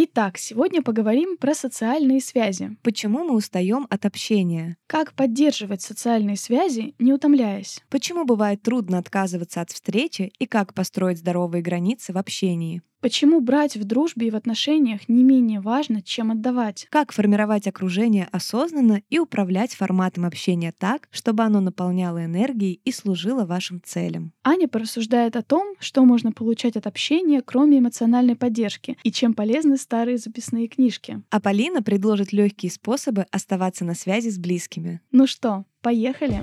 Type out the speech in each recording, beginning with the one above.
Итак, сегодня поговорим про социальные связи. Почему мы устаем от общения? Как поддерживать социальные связи, не утомляясь? Почему бывает трудно отказываться от встречи и как построить здоровые границы в общении? Почему брать в дружбе и в отношениях не менее важно, чем отдавать? Как формировать окружение осознанно и управлять форматом общения так, чтобы оно наполняло энергией и служило вашим целям? Аня порассуждает о том, что можно получать от общения, кроме эмоциональной поддержки, и чем полезны старые записные книжки. А Полина предложит легкие способы оставаться на связи с близкими. Ну что, поехали!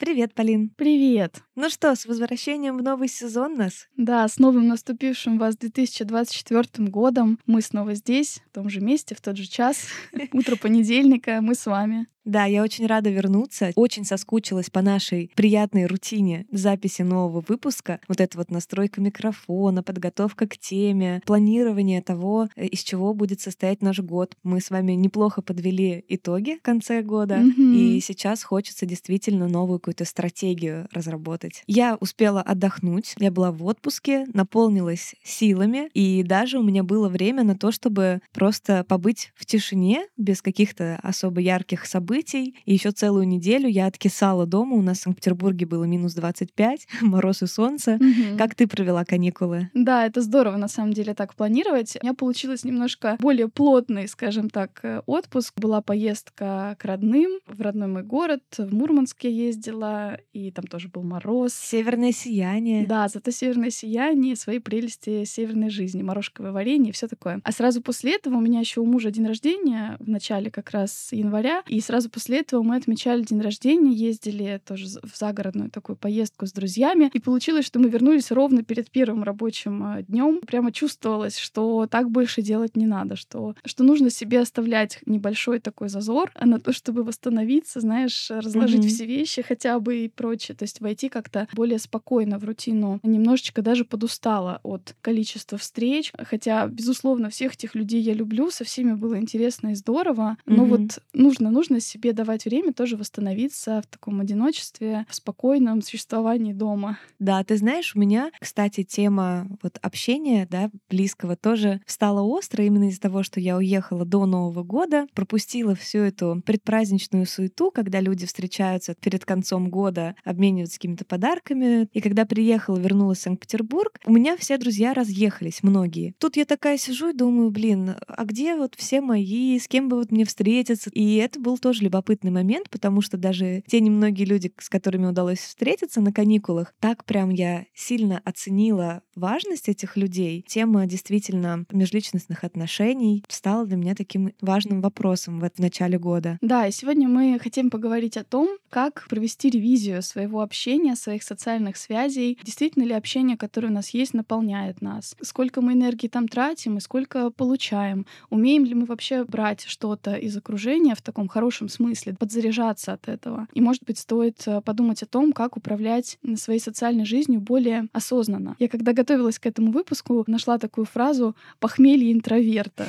Привет, Полин. Привет. Ну что, с возвращением в новый сезон нас? Да, с новым наступившим вас 2024 годом. Мы снова здесь, в том же месте, в тот же час. Утро понедельника, мы с вами. Да, я очень рада вернуться. Очень соскучилась по нашей приятной рутине записи нового выпуска. Вот это вот настройка микрофона, подготовка к теме, планирование того, э, из чего будет состоять наш год. Мы с вами неплохо подвели итоги в конце года, mm-hmm. и сейчас хочется действительно новую какую-то стратегию разработать. Я успела отдохнуть, я была в отпуске, наполнилась силами, и даже у меня было время на то, чтобы просто побыть в тишине, без каких-то особо ярких событий, событий. И еще целую неделю я откисала дома. У нас в Санкт-Петербурге было минус 25, мороз и солнце. Угу. Как ты провела каникулы? Да, это здорово на самом деле так планировать. У меня получилось немножко более плотный, скажем так, э, отпуск. Была поездка к родным в родной мой город. В Мурманск я ездила, и там тоже был мороз. Северное сияние. Да, зато северное сияние, свои прелести северной жизни, морожковое варенье и все такое. А сразу после этого у меня еще у мужа день рождения в начале как раз января, и сразу после этого мы отмечали день рождения, ездили тоже в загородную такую поездку с друзьями. И получилось, что мы вернулись ровно перед первым рабочим а, днем. Прямо чувствовалось, что так больше делать не надо, что, что нужно себе оставлять небольшой такой зазор на то, чтобы восстановиться, знаешь, разложить mm-hmm. все вещи хотя бы и прочее. То есть войти как-то более спокойно в рутину. Немножечко даже подустала от количества встреч. Хотя, безусловно, всех этих людей я люблю, со всеми было интересно и здорово. Но mm-hmm. вот нужно, нужно себе давать время тоже восстановиться в таком одиночестве, в спокойном существовании дома. Да, ты знаешь, у меня, кстати, тема вот общения, да, близкого тоже стала остро именно из-за того, что я уехала до Нового года, пропустила всю эту предпраздничную суету, когда люди встречаются перед концом года, обмениваются какими-то подарками. И когда приехала, вернулась в Санкт-Петербург, у меня все друзья разъехались, многие. Тут я такая сижу и думаю, блин, а где вот все мои, с кем бы вот мне встретиться? И это был тоже любопытный момент, потому что даже те немногие люди, с которыми удалось встретиться на каникулах, так прям я сильно оценила важность этих людей. Тема действительно межличностных отношений стала для меня таким важным вопросом в, начале года. Да, и сегодня мы хотим поговорить о том, как провести ревизию своего общения, своих социальных связей. Действительно ли общение, которое у нас есть, наполняет нас? Сколько мы энергии там тратим и сколько получаем? Умеем ли мы вообще брать что-то из окружения в таком хорошем смысле, подзаряжаться от этого. И, может быть, стоит э, подумать о том, как управлять своей социальной жизнью более осознанно. Я когда готовилась к этому выпуску, нашла такую фразу «похмелье интроверта».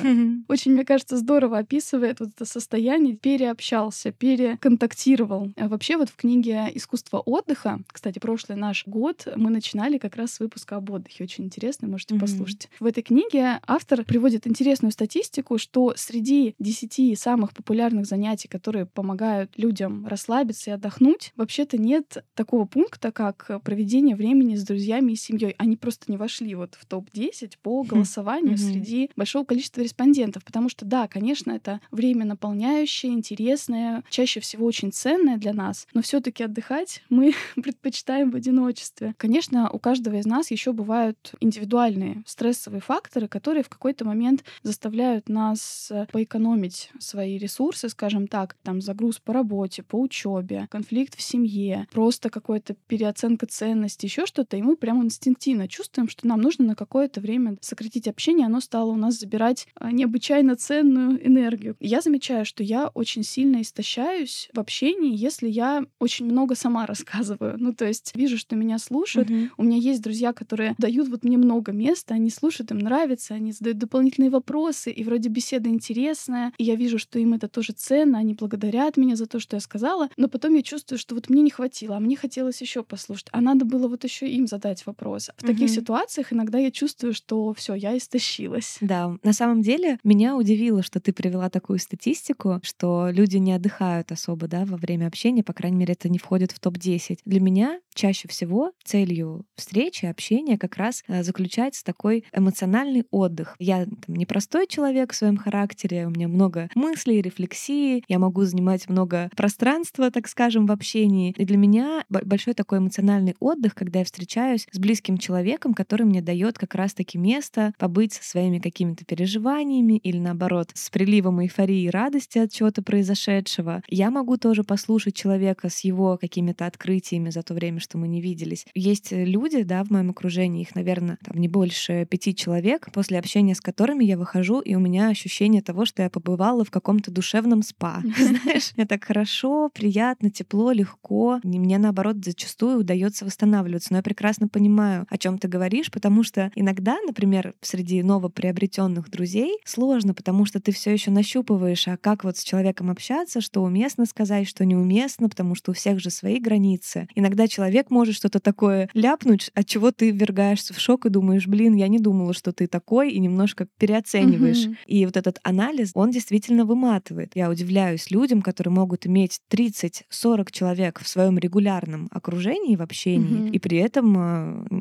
Очень, мне кажется, здорово описывает вот это состояние. Переобщался, переконтактировал. А вообще вот в книге «Искусство отдыха», кстати, прошлый наш год, мы начинали как раз с выпуска об отдыхе. Очень интересно, можете послушать. В этой книге автор приводит интересную статистику, что среди 10 самых популярных занятий, которые помогают людям расслабиться и отдохнуть, вообще-то нет такого пункта, как проведение времени с друзьями и семьей. Они просто не вошли вот в топ-10 по голосованию среди большого количества респондентов, потому что, да, конечно, это время наполняющее, интересное, чаще всего очень ценное для нас, но все таки отдыхать мы предпочитаем в одиночестве. Конечно, у каждого из нас еще бывают индивидуальные стрессовые факторы, которые в какой-то момент заставляют нас поэкономить свои ресурсы, скажем так, там загруз по работе, по учебе, конфликт в семье, просто какая-то переоценка ценностей, еще что-то, и мы прямо инстинктивно чувствуем, чувствуем, что нам нужно на какое-то время сократить общение, оно стало у нас забирать а, необычайно ценную энергию. Я замечаю, что я очень сильно истощаюсь в общении, если я очень много сама рассказываю. Ну, то есть вижу, что меня слушают. Uh-huh. У меня есть друзья, которые дают вот мне много места, они слушают, им нравится, они задают дополнительные вопросы, и вроде беседа интересная, и я вижу, что им это тоже ценно, они благодарят меня за то, что я сказала, но потом я чувствую, что вот мне не хватило, а мне хотелось еще послушать, а надо было вот еще им задать вопрос. В uh-huh. таких ситуациях иногда я чувствую, что все, я истощилась. Да, на самом деле меня удивило, что ты привела такую статистику, что люди не отдыхают особо, да, во время общения, по крайней мере, это не входит в топ-10. Для меня чаще всего целью встречи, общения как раз э, заключается такой эмоциональный отдых. Я там, непростой человек в своем характере, у меня много мыслей, рефлексии, я могу занимать много пространства, так скажем, в общении. И для меня большой такой эмоциональный отдых, когда я встречаюсь с близким человеком, который мне дает как раз-таки место побыть со своими какими-то переживаниями или наоборот с приливом эйфории и радости от чего-то произошедшего. Я могу тоже послушать человека с его какими-то открытиями за то время, что мы не виделись. Есть люди, да, в моем окружении, их, наверное, там не больше пяти человек, после общения с которыми я выхожу, и у меня ощущение того, что я побывала в каком-то душевном спа. Знаешь, мне так хорошо, приятно, тепло, легко. Мне, наоборот, зачастую удается восстанавливаться. Но я прекрасно понимаю, о чем ты говоришь, потому что иногда, например, среди новоприобретенных друзей сложно, потому что ты все еще нащупываешь, а как вот с человеком общаться, что уместно сказать, что неуместно, потому что у всех же свои границы. Иногда человек может что-то такое ляпнуть, от чего ты ввергаешься в шок и думаешь, блин, я не думала, что ты такой, и немножко переоцениваешь. Угу. И вот этот анализ, он действительно выматывает. Я удивляюсь людям, которые могут иметь 30-40 человек в своем регулярном окружении, в общении, угу. и при этом э,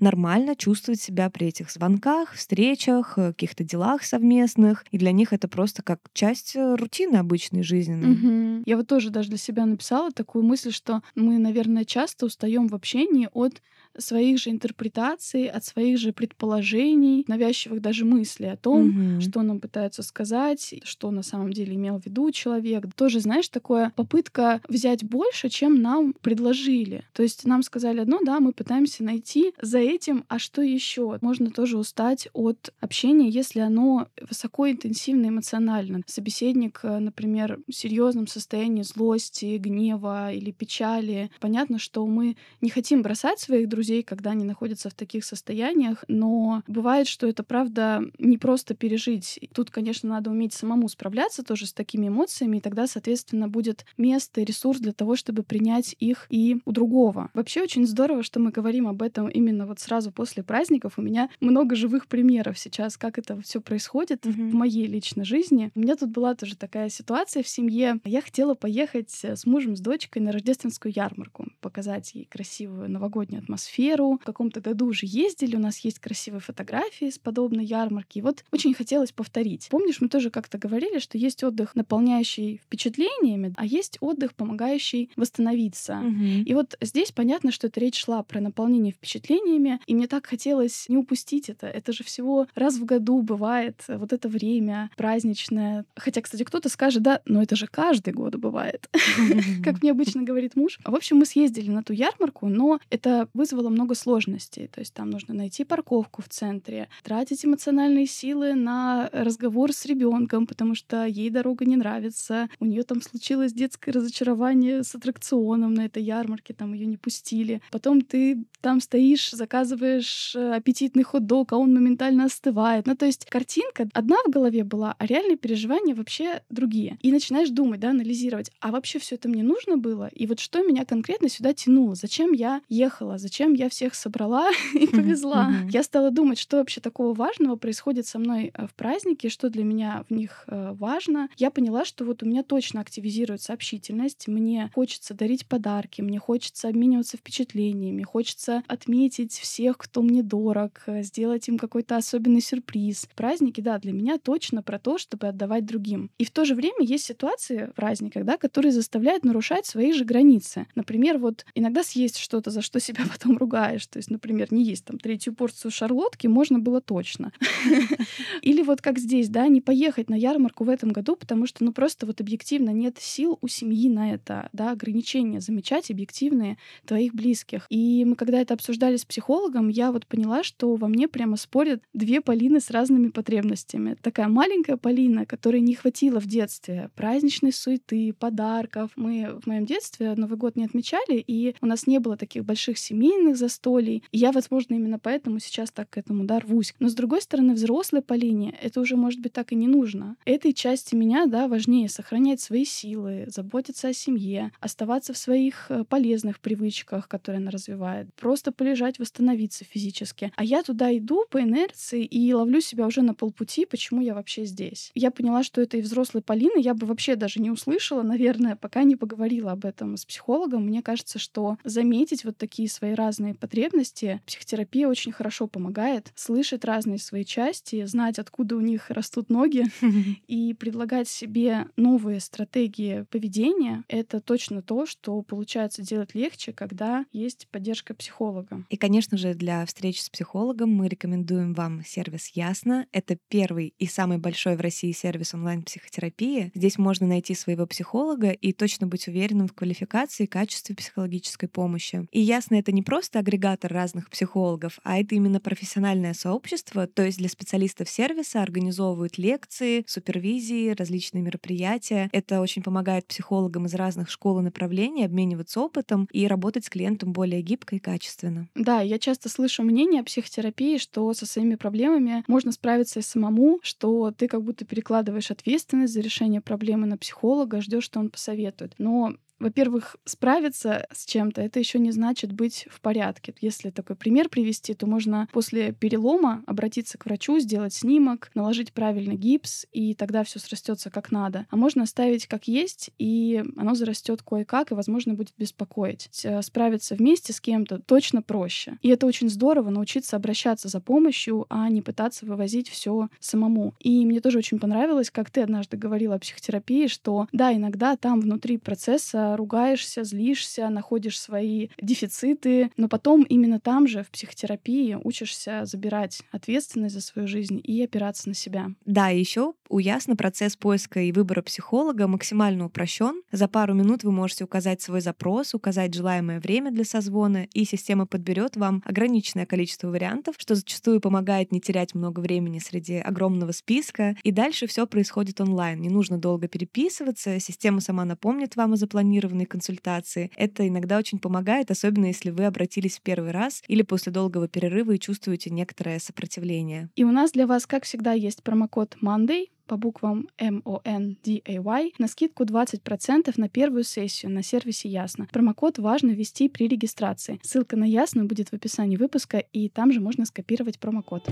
нормально чувствовать себя при этих звонках, встречах, э, каких-то делах совместных. И для них это просто как часть э, рутины обычной жизненной. Угу. Я вот тоже даже для себя написала такую мысль, что мы, наверное, часто устаем в общении от своих же интерпретаций, от своих же предположений, навязчивых даже мыслей о том, mm-hmm. что нам пытаются сказать, что на самом деле имел в виду человек. Тоже, знаешь, такое попытка взять больше, чем нам предложили. То есть нам сказали одно, да, мы пытаемся найти за этим, а что еще? Можно тоже устать от общения, если оно высоко интенсивно эмоционально. Собеседник, э, например, в серьезном состоянии злости, гнева или печали. Понятно, что мы не хотим бросать своих друзей, друзей, когда они находятся в таких состояниях, но бывает, что это правда не просто пережить. Тут, конечно, надо уметь самому справляться тоже с такими эмоциями, и тогда, соответственно, будет место и ресурс для того, чтобы принять их и у другого. Вообще очень здорово, что мы говорим об этом именно вот сразу после праздников. У меня много живых примеров сейчас, как это все происходит mm-hmm. в моей личной жизни. У меня тут была тоже такая ситуация в семье. Я хотела поехать с мужем, с дочкой на рождественскую ярмарку, показать ей красивую новогоднюю атмосферу атмосферу. В каком-то году уже ездили, у нас есть красивые фотографии с подобной ярмарки. И вот очень хотелось повторить. Помнишь, мы тоже как-то говорили, что есть отдых, наполняющий впечатлениями, а есть отдых, помогающий восстановиться. Угу. И вот здесь понятно, что это речь шла про наполнение впечатлениями, и мне так хотелось не упустить это. Это же всего раз в году бывает вот это время праздничное. Хотя, кстати, кто-то скажет, да, но это же каждый год бывает, как мне обычно говорит муж. В общем, мы съездили на ту ярмарку, но это вызвало было много сложностей. То есть там нужно найти парковку в центре, тратить эмоциональные силы на разговор с ребенком, потому что ей дорога не нравится. У нее там случилось детское разочарование с аттракционом на этой ярмарке, там ее не пустили. Потом ты там стоишь, заказываешь э, аппетитный хот-дог, а он моментально остывает. Ну, то есть картинка одна в голове была, а реальные переживания вообще другие. И начинаешь думать, да, анализировать, а вообще все это мне нужно было? И вот что меня конкретно сюда тянуло? Зачем я ехала? Зачем я всех собрала и повезла. Mm-hmm. Я стала думать, что вообще такого важного происходит со мной э, в празднике, что для меня в них э, важно. Я поняла, что вот у меня точно активизируется общительность, мне хочется дарить подарки, мне хочется обмениваться впечатлениями, хочется отметить всех, кто мне дорог, э, сделать им какой-то особенный сюрприз. Праздники, да, для меня точно про то, чтобы отдавать другим. И в то же время есть ситуации в праздниках, да, которые заставляют нарушать свои же границы. Например, вот иногда съесть что-то, за что себя потом ругаешь. То есть, например, не есть там третью порцию шарлотки можно было точно. Или вот как здесь, да, не поехать на ярмарку в этом году, потому что, ну, просто вот объективно нет сил у семьи на это, да, ограничения замечать объективные твоих близких. И мы когда это обсуждали с психологом, я вот поняла, что во мне прямо спорят две Полины с разными потребностями. Такая маленькая Полина, которой не хватило в детстве праздничной суеты, подарков. Мы в моем детстве Новый год не отмечали, и у нас не было таких больших семейных застолий. И я, возможно, именно поэтому сейчас так к этому да, рвусь. Но с другой стороны, взрослой Полине это уже, может быть, так и не нужно. Этой части меня, да, важнее сохранять свои силы, заботиться о семье, оставаться в своих э, полезных привычках, которые она развивает, просто полежать, восстановиться физически. А я туда иду по инерции и ловлю себя уже на полпути, почему я вообще здесь. Я поняла, что этой взрослой Полины я бы вообще даже не услышала, наверное, пока не поговорила об этом с психологом. Мне кажется, что заметить вот такие свои разные потребности психотерапия очень хорошо помогает слышать разные свои части, знать, откуда у них растут ноги, и предлагать себе новые стратегии поведения. Это точно то, что получается делать легче, когда есть поддержка психолога. И, конечно же, для встречи с психологом мы рекомендуем вам сервис Ясно. Это первый и самый большой в России сервис онлайн-психотерапии. Здесь можно найти своего психолога и точно быть уверенным в квалификации и качестве психологической помощи. И Ясно — это не просто агрегатор разных психологов, а это именно профессиональное сообщество, то есть для специалистов сервиса организовывают лекции, супервизии, различные мероприятия. Это очень помогает психологам из разных школ и направлений обмениваться опытом и работать с клиентом более гибко и качественно. Да, я часто слышу мнение о психотерапии, что со своими проблемами можно справиться и самому, что ты как будто перекладываешь ответственность за решение проблемы на психолога, ждешь, что он посоветует. Но во-первых, справиться с чем-то, это еще не значит быть в порядке. Если такой пример привести, то можно после перелома обратиться к врачу, сделать снимок, наложить правильно гипс, и тогда все срастется как надо. А можно оставить как есть, и оно зарастет кое-как, и, возможно, будет беспокоить. Э, справиться вместе с кем-то точно проще. И это очень здорово научиться обращаться за помощью, а не пытаться вывозить все самому. И мне тоже очень понравилось, как ты однажды говорила о психотерапии, что да, иногда там внутри процесса ругаешься, злишься, находишь свои дефициты, но потом именно там же, в психотерапии, учишься забирать ответственность за свою жизнь и опираться на себя. Да, еще у Ясно процесс поиска и выбора психолога максимально упрощен. За пару минут вы можете указать свой запрос, указать желаемое время для созвона, и система подберет вам ограниченное количество вариантов, что зачастую помогает не терять много времени среди огромного списка. И дальше все происходит онлайн. Не нужно долго переписываться, система сама напомнит вам о запланированном запланированной консультации. Это иногда очень помогает, особенно если вы обратились в первый раз или после долгого перерыва и чувствуете некоторое сопротивление. И у нас для вас, как всегда, есть промокод Monday по буквам M-O-N-D-A-Y на скидку 20% на первую сессию на сервисе Ясно. Промокод важно ввести при регистрации. Ссылка на Ясно будет в описании выпуска, и там же можно скопировать промокод.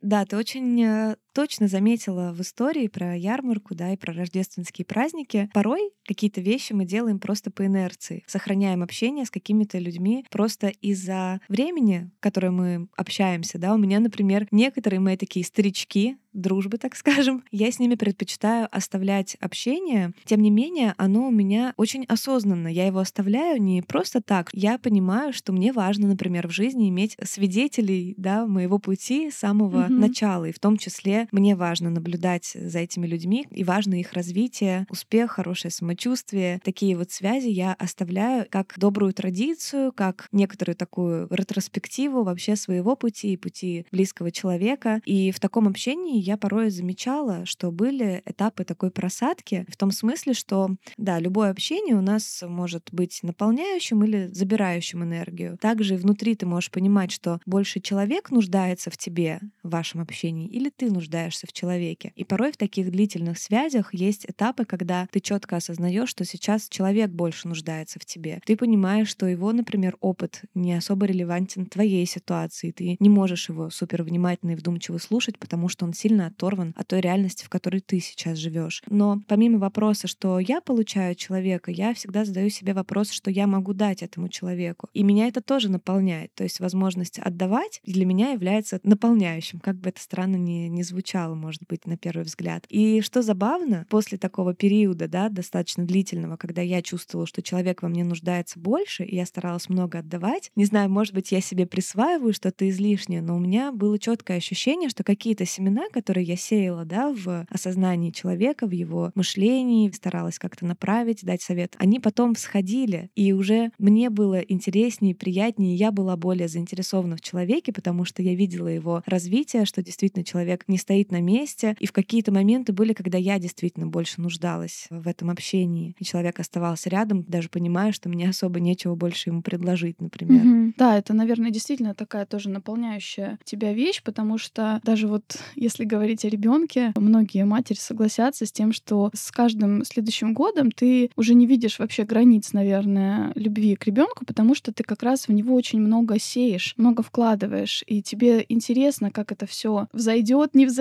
Да, ты очень э, точно заметила в истории про ярмарку, да, и про рождественские праздники. Порой какие-то вещи мы делаем просто по инерции. Сохраняем общение с какими-то людьми просто из-за времени, которое мы общаемся, да. У меня, например, некоторые мои такие старички, дружбы, так скажем, я с ними предпочитаю оставлять общение. Тем не менее, оно у меня очень осознанно. Я его оставляю не просто так. Я понимаю, что мне важно, например, в жизни иметь свидетелей да, моего пути с самого mm-hmm. начала. И в том числе мне важно наблюдать за этими людьми, и важно их развитие, успех, хорошее самочувствие. Такие вот связи я оставляю как добрую традицию, как некоторую такую ретроспективу вообще своего пути и пути близкого человека. И в таком общении я порой замечала, что были этапы такой просадки в том смысле, что, да, любое общение у нас может быть наполняющим или забирающим энергию. Также внутри ты можешь понимать, что больше человек нуждается в тебе, в вашем общении, или ты нуждаешься нуждаешься в человеке. И порой в таких длительных связях есть этапы, когда ты четко осознаешь, что сейчас человек больше нуждается в тебе. Ты понимаешь, что его, например, опыт не особо релевантен твоей ситуации. Ты не можешь его супер внимательно и вдумчиво слушать, потому что он сильно оторван от той реальности, в которой ты сейчас живешь. Но помимо вопроса, что я получаю от человека, я всегда задаю себе вопрос, что я могу дать этому человеку. И меня это тоже наполняет. То есть возможность отдавать для меня является наполняющим, как бы это странно ни, ни звучало звучало, может быть, на первый взгляд. И что забавно, после такого периода, да, достаточно длительного, когда я чувствовала, что человек во мне нуждается больше, и я старалась много отдавать, не знаю, может быть, я себе присваиваю что-то излишнее, но у меня было четкое ощущение, что какие-то семена, которые я сеяла, да, в осознании человека, в его мышлении, старалась как-то направить, дать совет, они потом всходили, и уже мне было интереснее, приятнее, я была более заинтересована в человеке, потому что я видела его развитие, что действительно человек не стоит на месте, и в какие-то моменты были, когда я действительно больше нуждалась в этом общении, и человек оставался рядом, даже понимая, что мне особо нечего больше ему предложить, например. Угу. Да, это, наверное, действительно такая тоже наполняющая тебя вещь, потому что даже вот если говорить о ребенке, многие матери согласятся с тем, что с каждым следующим годом ты уже не видишь вообще границ, наверное, любви к ребенку, потому что ты как раз в него очень много сеешь, много вкладываешь, и тебе интересно, как это все взойдет, не взойдет,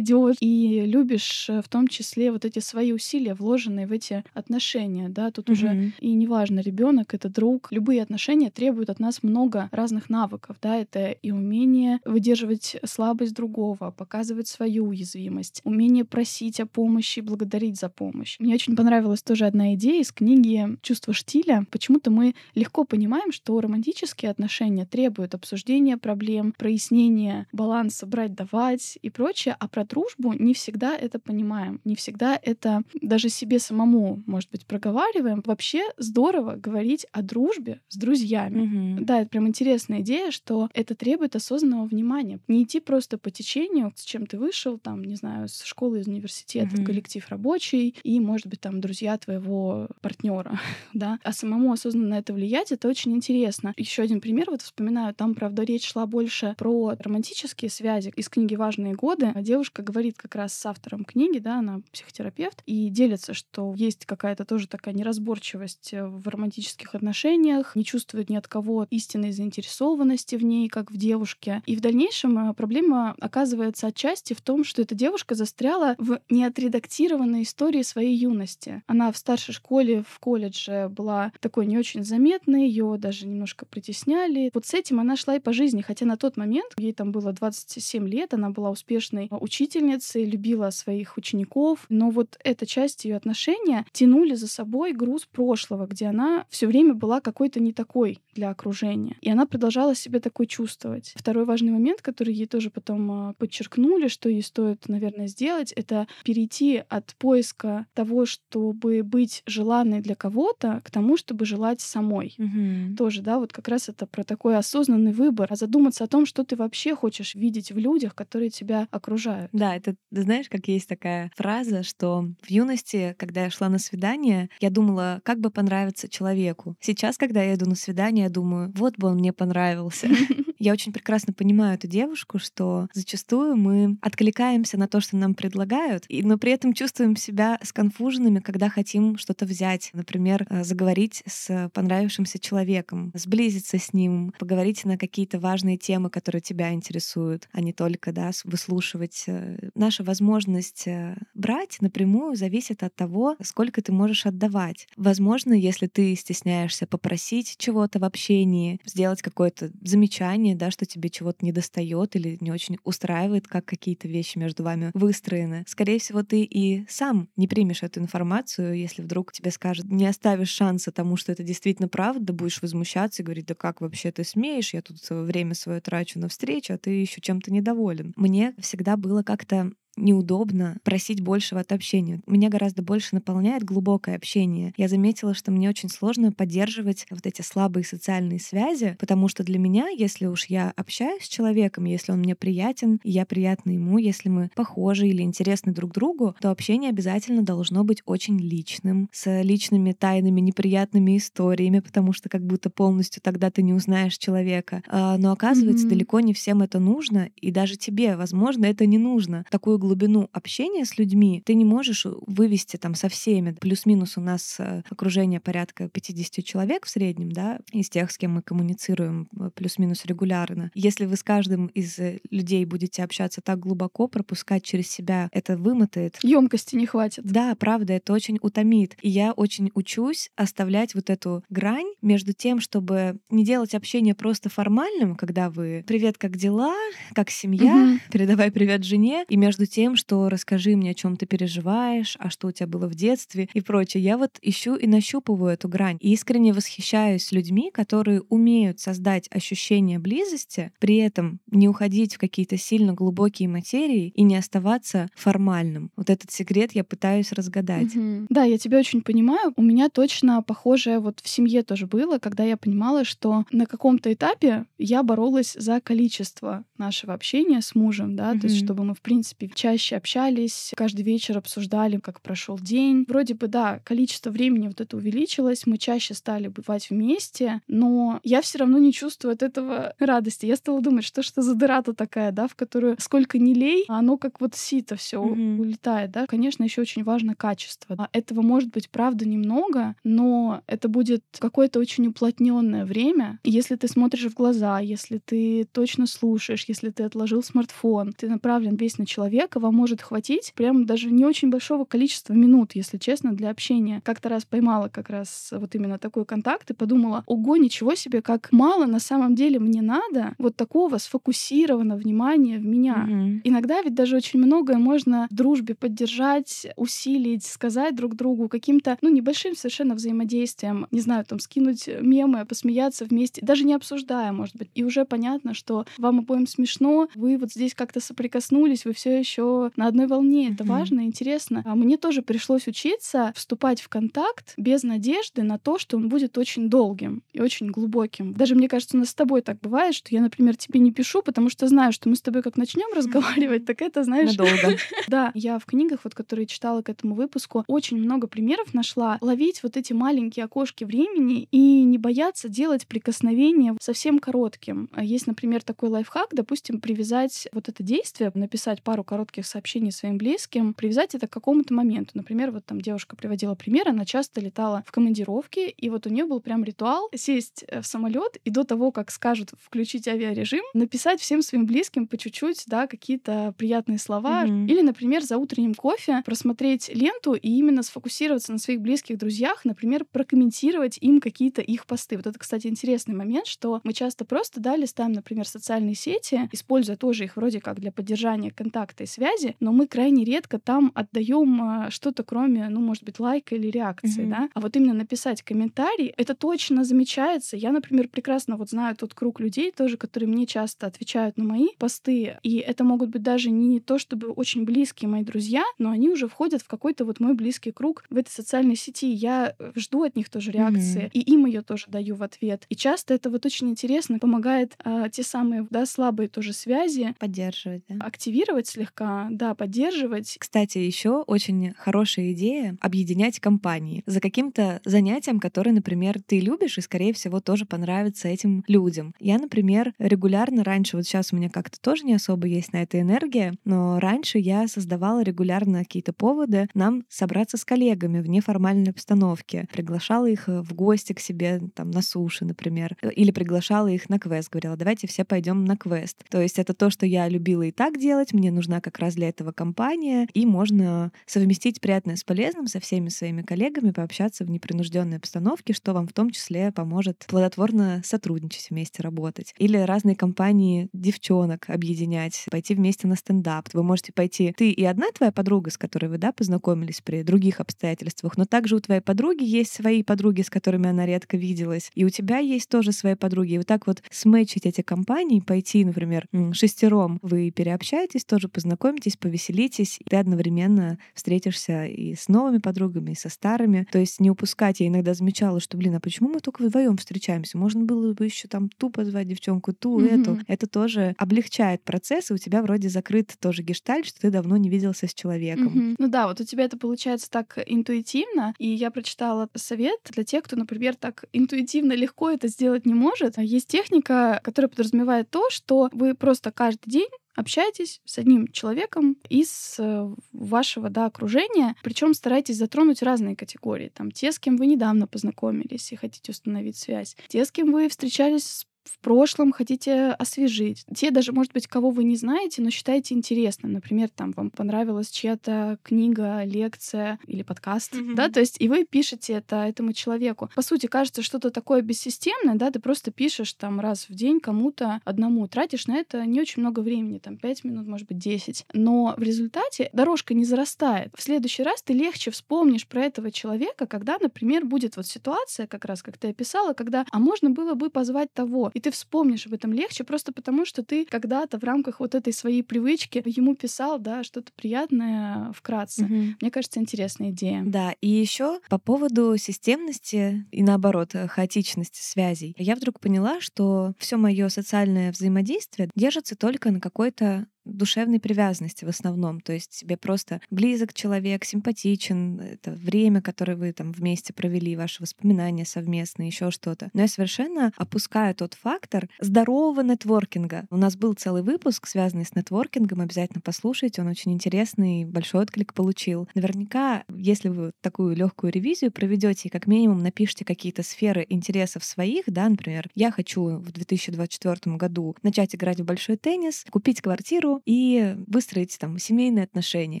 и любишь э, в том числе вот эти свои усилия, вложенные в эти отношения, да, тут mm-hmm. уже и неважно, ребенок это друг, любые отношения требуют от нас много разных навыков, да, это и умение выдерживать слабость другого, показывать свою уязвимость, умение просить о помощи, благодарить за помощь. Мне очень понравилась тоже одна идея из книги «Чувство штиля». Почему-то мы легко понимаем, что романтические отношения требуют обсуждения проблем, прояснения баланса брать-давать и прочее, а про дружбу не всегда это понимаем, не всегда это даже себе самому, может быть, проговариваем. Вообще здорово говорить о дружбе с друзьями. Mm-hmm. Да, это прям интересная идея, что это требует осознанного внимания. Не идти просто по течению, с чем ты вышел, там, не знаю, с школы, из университета, mm-hmm. коллектив рабочий, и, может быть, там друзья твоего партнера, да, а самому осознанно на это влиять, это очень интересно. Еще один пример, вот вспоминаю, там, правда, речь шла больше про романтические связи. Из книги «Важные годы» девушка говорит как раз с автором книги, да, она психотерапевт, и делится, что есть какая-то тоже такая неразборчивость в романтических отношениях, не чувствует ни от кого истинной заинтересованности в ней, как в девушке. И в дальнейшем э, проблема оказывается отчасти в том, что эта девушка застряла в неотредактированной истории своей юности. Она в старшей школе, в колледже была такой не очень заметной, ее даже немножко притесняли. Вот с этим она шла и по жизни, хотя на тот момент, ей там было 27 лет, она была успешной учительницей, любила своих учеников, но вот эта часть ее отношения тянули за собой груз прошлого, где она все время была какой-то не такой для окружения. И она продолжала себя такой чувствовать. Второй важный момент, который ей тоже потом а, подчеркнули, что ей стоит, наверное, сделать, это перейти от поиска того, чтобы быть желанной для кого-то, к тому, чтобы желать самой. Угу. Тоже, да, вот как раз это про такой осознанный выбор, а задуматься о том, что ты вообще хочешь видеть в людях, которые тебя окружают. Да, это, знаешь, как есть такая фраза, что в юности, когда я шла на свидание, я думала, как бы понравиться человеку. Сейчас, когда я иду на свидание, я думаю, вот бы он мне понравился. Я очень прекрасно понимаю эту девушку, что зачастую мы откликаемся на то, что нам предлагают, но при этом чувствуем себя сконфуженными, когда хотим что-то взять. Например, э, заговорить с понравившимся человеком, сблизиться с ним, поговорить на какие-то важные темы, которые тебя интересуют, а не только да, выслушивать. Э, наша возможность э, брать напрямую зависит от того, сколько ты можешь отдавать. Возможно, если ты стесняешься попросить чего-то в общении, сделать какое-то замечание, ощущение, да, что тебе чего-то не достает или не очень устраивает, как какие-то вещи между вами выстроены. Скорее всего, ты и сам не примешь эту информацию, если вдруг тебе скажут, не оставишь шанса тому, что это действительно правда, будешь возмущаться и говорить, да как вообще ты смеешь, я тут время свое трачу на встречу, а ты еще чем-то недоволен. Мне всегда было как-то неудобно просить большего от общения. Меня гораздо больше наполняет глубокое общение. Я заметила, что мне очень сложно поддерживать вот эти слабые социальные связи, потому что для меня, если уж я общаюсь с человеком, если он мне приятен, и я приятна ему, если мы похожи или интересны друг другу, то общение обязательно должно быть очень личным, с личными тайными неприятными историями, потому что как будто полностью тогда ты не узнаешь человека. А, но оказывается, mm-hmm. далеко не всем это нужно, и даже тебе, возможно, это не нужно. Такую глубину общения с людьми ты не можешь вывести там со всеми. Плюс-минус у нас э, окружение порядка 50 человек в среднем, да, из тех, с кем мы коммуницируем э, плюс-минус регулярно. Если вы с каждым из э, людей будете общаться так глубоко, пропускать через себя, это вымотает. Емкости не хватит. Да, правда, это очень утомит. И я очень учусь оставлять вот эту грань между тем, чтобы не делать общение просто формальным, когда вы «Привет, как дела? Как семья? Угу. Передавай привет жене», и между тем, что расскажи мне, о чем ты переживаешь, а что у тебя было в детстве и прочее. Я вот ищу и нащупываю эту грань. И искренне восхищаюсь людьми, которые умеют создать ощущение близости, при этом не уходить в какие-то сильно глубокие материи и не оставаться формальным. Вот этот секрет я пытаюсь разгадать. Угу. Да, я тебя очень понимаю. У меня точно похожее вот в семье тоже было, когда я понимала, что на каком-то этапе я боролась за количество нашего общения с мужем, да, mm-hmm. то есть чтобы мы, в принципе, чаще общались, каждый вечер обсуждали, как прошел день. Вроде бы, да, количество времени вот это увеличилось, мы чаще стали бывать вместе, но я все равно не чувствую от этого радости. Я стала думать, что что за дыра-то такая, да, в которую сколько не лей, а оно как вот сито все mm-hmm. улетает, да. Конечно, еще очень важно качество. А этого может быть, правда, немного, но это будет какое-то очень уплотненное время. Если ты смотришь в глаза, если ты точно слушаешь, если ты отложил смартфон, ты направлен весь на человека, вам может хватить прям даже не очень большого количества минут, если честно, для общения. Как-то раз поймала как раз вот именно такой контакт и подумала, ого, ничего себе, как мало на самом деле мне надо вот такого сфокусированного внимания в меня. Mm-hmm. Иногда ведь даже очень многое можно в дружбе поддержать, усилить, сказать друг другу каким-то, ну, небольшим совершенно взаимодействием. Не знаю, там, скинуть мемы, посмеяться вместе, даже не обсуждая, может быть. И уже понятно, что вам обоим смешно, вы вот здесь как-то соприкоснулись, вы все еще на одной волне. Это mm-hmm. важно и интересно. А мне тоже пришлось учиться вступать в контакт без надежды на то, что он будет очень долгим и очень глубоким. Даже мне кажется, у нас с тобой так бывает, что я, например, тебе не пишу, потому что знаю, что мы с тобой как начнем разговаривать, так это, знаешь... Надолго. Да, я в книгах, вот, которые читала к этому выпуску, очень много примеров нашла. Ловить вот эти маленькие окошки времени и не бояться делать прикосновения совсем коротким. Есть, например, такой лайфхак, допустим, привязать вот это действие, написать пару коротких сообщений своим близким, привязать это к какому-то моменту. Например, вот там девушка приводила пример, она часто летала в командировке, и вот у нее был прям ритуал сесть э, в самолет и до того, как скажут включить авиарежим, написать всем своим близким по чуть-чуть, да, какие-то приятные слова. Mm-hmm. Или, например, за утренним кофе просмотреть ленту и именно сфокусироваться на своих близких друзьях, например, прокомментировать им какие-то их посты. Вот это, кстати, интересный момент, что мы часто просто, да, листаем, например, социальные сети, используя тоже их вроде как для поддержания контакта и связи, но мы крайне редко там отдаем а, что-то, кроме, ну, может быть, лайка или реакции, mm-hmm. да. А вот именно написать комментарий, это точно замечается. Я, например, прекрасно вот знаю тот круг людей тоже, которые мне часто отвечают на мои посты, и это могут быть даже не то, чтобы очень близкие мои друзья, но они уже входят в какой-то вот мой близкий круг в этой социальной сети. Я э, жду от них тоже реакции, mm-hmm. и им ее тоже даю в ответ. И часто это вот очень интересно, помогает а, те самые, да, слабые тоже связи поддерживать, да? активировать слегка, да, поддерживать. Кстати, еще очень хорошая идея объединять компании за каким-то занятием, которое, например, ты любишь и, скорее всего, тоже понравится этим людям. Я, например, регулярно раньше, вот сейчас у меня как-то тоже не особо есть на это энергия, но раньше я создавала регулярно какие-то поводы нам собраться с коллегами в неформальной обстановке. Приглашала их э, в гости к себе, там, на суши, например, э, или приглашала их на квест, говорила, давайте все пойдем на квест. То есть это то, что я любила и так делать, мне нужна как раз для этого компания, и можно совместить приятное с полезным со всеми своими коллегами, пообщаться в непринужденной обстановке, что вам в том числе поможет плодотворно сотрудничать вместе, работать. Или разные компании девчонок объединять, пойти вместе на стендап. Вы можете пойти, ты и одна твоя подруга, с которой вы, да, познакомились при других обстоятельствах, но также у твоей подруги есть свои подруги, с которыми она редко виделась, и у тебя есть тоже свои подруги. И вот так вот сметчить эти компании, пойти, например, шестером, вы переобщаетесь, тоже познакомитесь, повеселитесь, и ты одновременно встретишься и с новыми подругами, и со старыми. То есть не упускать. Я иногда замечала, что, блин, а почему мы только вдвоем встречаемся? Можно было бы еще там ту позвать девчонку, ту, mm-hmm. эту. Это тоже облегчает процесс, и у тебя вроде закрыт тоже гештальт, что ты давно не виделся с человеком. Mm-hmm. Ну да, вот у тебя это получается так интуитивно, и я прочитала совет для тех, кто, например, так интуитивно легко это сделать не может. Есть техника, которая подразумевает то, что вы просто каждый день общаетесь с одним человеком из э, вашего да, окружения, причем старайтесь затронуть разные категории. Там те, с кем вы недавно познакомились и хотите установить связь, те, с кем вы встречались в прошлом хотите освежить. Те даже, может быть, кого вы не знаете, но считаете интересным. Например, там вам понравилась чья-то книга, лекция или подкаст, mm-hmm. да, то есть и вы пишете это этому человеку. По сути, кажется что-то такое бессистемное, да, ты просто пишешь там раз в день кому-то одному, тратишь на это не очень много времени, там 5 минут, может быть, 10. Но в результате дорожка не зарастает. В следующий раз ты легче вспомнишь про этого человека, когда, например, будет вот ситуация, как раз как ты описала, когда, а можно было бы позвать того, и ты вспомнишь об этом легче просто потому, что ты когда-то в рамках вот этой своей привычки ему писал, да, что-то приятное вкратце. Угу. Мне кажется, интересная идея. Да, и еще по поводу системности и наоборот хаотичности связей. Я вдруг поняла, что все мое социальное взаимодействие держится только на какой-то душевной привязанности в основном. То есть тебе просто близок человек, симпатичен, это время, которое вы там вместе провели, ваши воспоминания совместные, еще что-то. Но я совершенно опускаю тот фактор здорового нетворкинга. У нас был целый выпуск, связанный с нетворкингом, обязательно послушайте, он очень интересный, большой отклик получил. Наверняка, если вы такую легкую ревизию проведете и как минимум напишите какие-то сферы интересов своих, да, например, я хочу в 2024 году начать играть в большой теннис, купить квартиру, и выстроить там семейные отношения